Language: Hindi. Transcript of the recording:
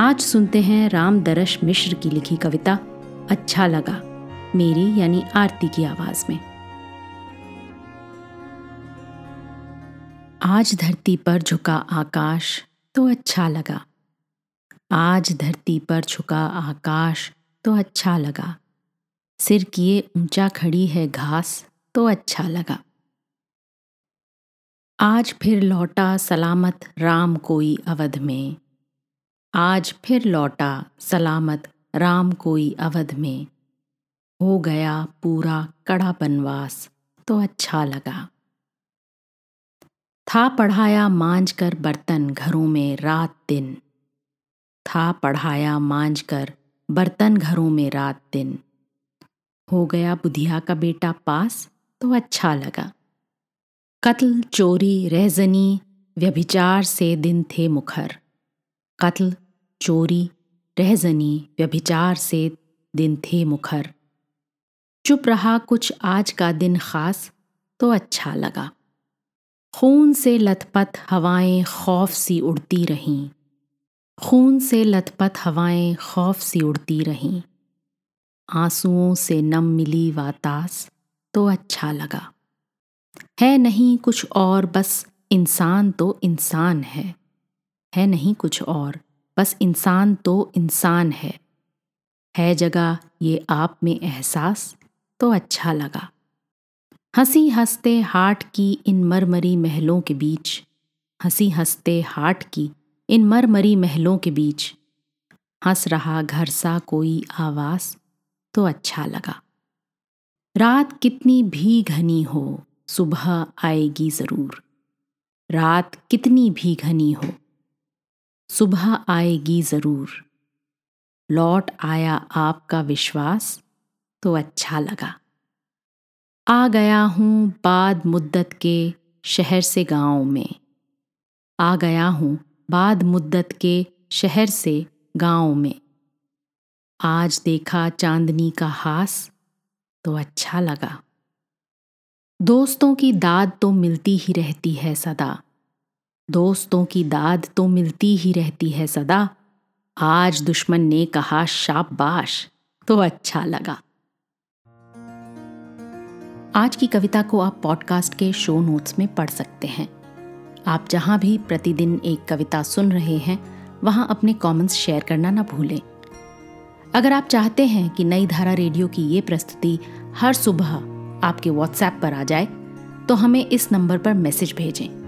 आज सुनते हैं राम दरश मिश्र की लिखी कविता अच्छा लगा मेरी यानी आरती की आवाज़ में। आज धरती पर झुका आकाश तो अच्छा लगा। आज धरती पर झुका आकाश तो अच्छा लगा। सिर किए ऊँचा खड़ी है घास तो अच्छा लगा। आज फिर लौटा सलामत राम कोई अवध में। आज फिर लौटा सलामत राम कोई अवध में। हो गया पूरा कड़ा बनवास तो अच्छा लगा। था पढ़ाया मांझ कर बर्तन घरों में रात दिन। था पढ़ाया मांझ कर बर्तन घरों में रात दिन। हो गया बुधिया का बेटा पास तो अच्छा लगा। कत्ल, चोरी, रहजनी, व्यभिचार से दिन थे मुखर। कत्ल, चोरी, रहजनी, व्यभिचार से दिन थे मुखर। चुप रहा कुछ आज का दिन खास तो अच्छा लगा। खून से लथपथ हवाएँ खौफ सी उड़ती रहीं। खून से लथपथ हवाएँ खौफ सी उड़ती रहीं। आंसुओं से नम मिली वातास तो अच्छा लगा। है नहीं कुछ और, बस इंसान तो इंसान है। है नहीं कुछ और। बस इंसान तो इंसान है। है जगह ये आप में एहसास तो अच्छा लगा। हँसी हँसते हाट की इन मरमरी महलों के बीच। हँसी हँसते हाट की इन मरमरी महलों के बीच। हंस रहा घर सा कोई आवास तो अच्छा लगा। रात कितनी भी घनी हो, सुबह आएगी ज़रूर। रात कितनी भी घनी हो सुबह आएगी ज़रूर। लौट आया आपका विश्वास तो अच्छा लगा। आ गया हूँ बाद मुद्दत के शहर से गाँव में। आ गया हूँ बाद मुद्दत के शहर से गाँव में। आज देखा चांदनी का हास तो अच्छा लगा। दोस्तों की दाद तो मिलती ही रहती है सदा। दोस्तों की दाद तो मिलती ही रहती है सदा। आज दुश्मन ने कहा, शाबाश। तो अच्छा लगा। आज की कविता को आप पॉडकास्ट के शो नोट्स में पढ़ सकते हैं। आप जहाँ भी प्रतिदिन एक कविता सुन रहे हैं, वहाँ अपने कमेंट्स शेयर करना ना भूलें। अगर आप चाहते हैं कि नई धारा रेडियो की ये प्रस्तुति हर सुबह आपके व्हाट्सएप पर आ जाए तो हमें इस नंबर पर मैसेज भेजें।